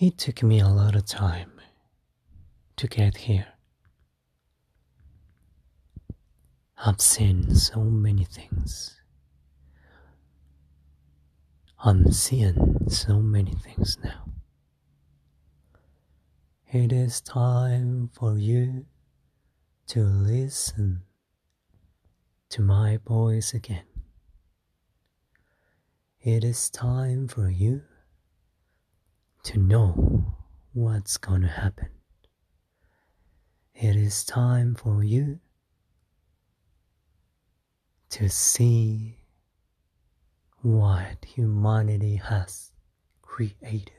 It took me a lot of time to get here. I've seen so many things. I'm seeing so many things now. It is time for you to listen to my voice again. It is time for you to know what's gonna happen. It is time for you to see what humanity has created.